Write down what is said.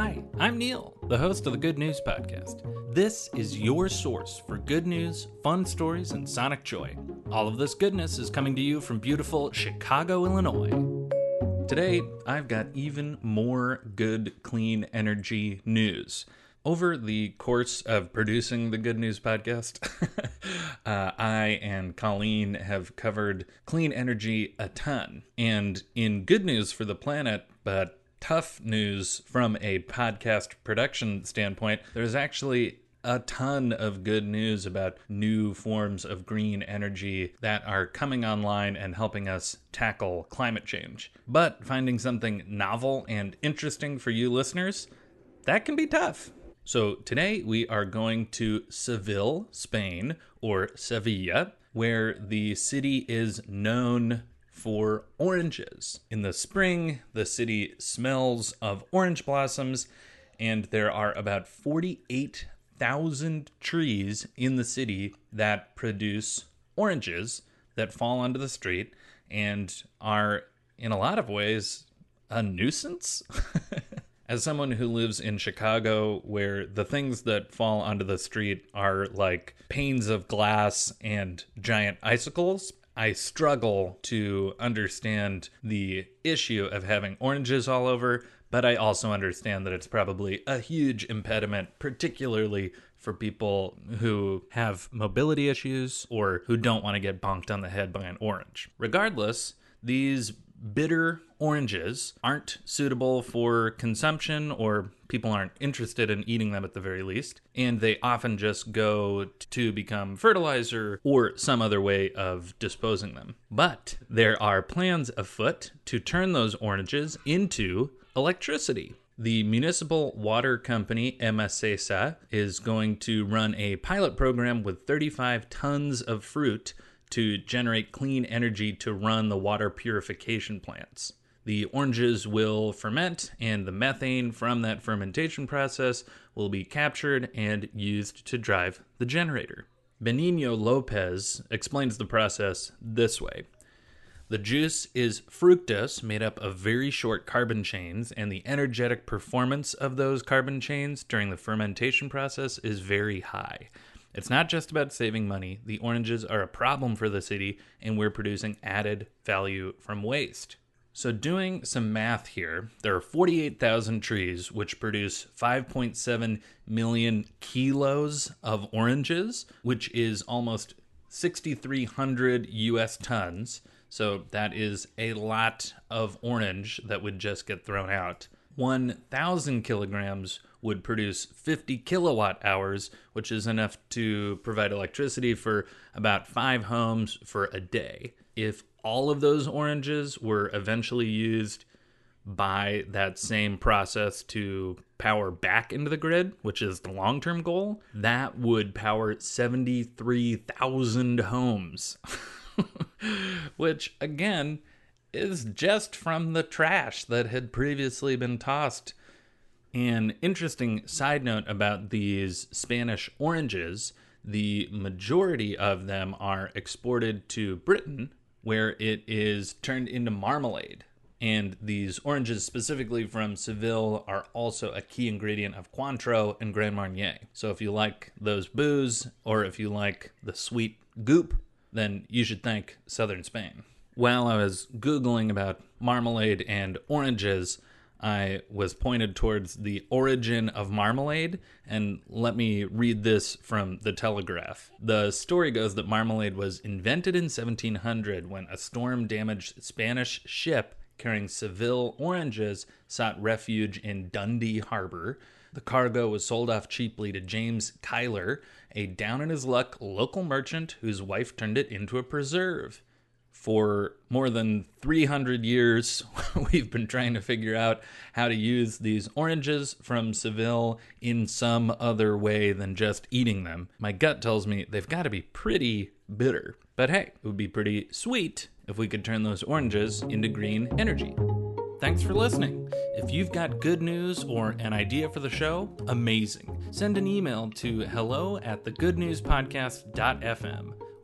Hi, I'm Neil, the host of the Good News Podcast. This is your source for good news, fun stories, and sonic joy. All of this goodness is coming to you from beautiful Chicago, Illinois. Today, I've got even more good, clean energy news. Over the course of producing the Good News Podcast, uh, I and Colleen have covered clean energy a ton. And in good news for the planet, but tough news from a podcast production standpoint, there's actually a ton of good news about new forms of green energy that are coming online and helping us tackle climate change. But finding something novel and interesting for you listeners, that can be tough. So today we are going to Seville, Spain, or Sevilla, where the city is known for oranges. In the spring, the city smells of orange blossoms, and there are about 48,000 trees in the city that produce oranges that fall onto the street and are, in a lot of ways, a nuisance. As someone who lives in Chicago, where the things that fall onto the street are like panes of glass and giant icicles, I struggle to understand the issue of having oranges all over, but I also understand that it's probably a huge impediment, particularly for people who have mobility issues or who don't want to get bonked on the head by an orange. Regardless, these bitter oranges aren't suitable for consumption or people aren't interested in eating them at the very least. And they often just go to become fertilizer or some other way of disposing them. But there are plans afoot to turn those oranges into electricity. The municipal water company Emasesa is going to run a pilot program with 35 tons of fruit to generate clean energy to run the water purification plants. The oranges will ferment, and the methane from that fermentation process will be captured and used to drive the generator. Benigno Lopez explains the process this way The juice is fructose made up of very short carbon chains, and the energetic performance of those carbon chains during the fermentation process is very high. It's not just about saving money. The oranges are a problem for the city, and we're producing added value from waste. So, doing some math here, there are 48,000 trees which produce 5.7 million kilos of oranges, which is almost 6,300 US tons. So, that is a lot of orange that would just get thrown out. 1,000 kilograms would produce 50 kilowatt hours, which is enough to provide electricity for about five homes for a day. If all of those oranges were eventually used by that same process to power back into the grid, which is the long term goal, that would power 73,000 homes. which, again, is just from the trash that had previously been tossed an interesting side note about these Spanish oranges the majority of them are exported to Britain, where it is turned into marmalade. And these oranges, specifically from Seville, are also a key ingredient of Cointreau and Grand Marnier. So if you like those booze, or if you like the sweet goop, then you should thank southern Spain. While I was Googling about marmalade and oranges, I was pointed towards the origin of marmalade, and let me read this from the Telegraph. The story goes that marmalade was invented in 1700 when a storm damaged Spanish ship carrying Seville oranges sought refuge in Dundee Harbor. The cargo was sold off cheaply to James Keiller, a down in his luck local merchant whose wife turned it into a preserve for more than 300 years, we've been trying to figure out how to use these oranges from Seville in some other way than just eating them. My gut tells me they've got to be pretty bitter. But hey, it would be pretty sweet if we could turn those oranges into green energy. Thanks for listening. If you've got good news or an idea for the show, amazing. Send an email to hello at thegoodnewspodcast.fm.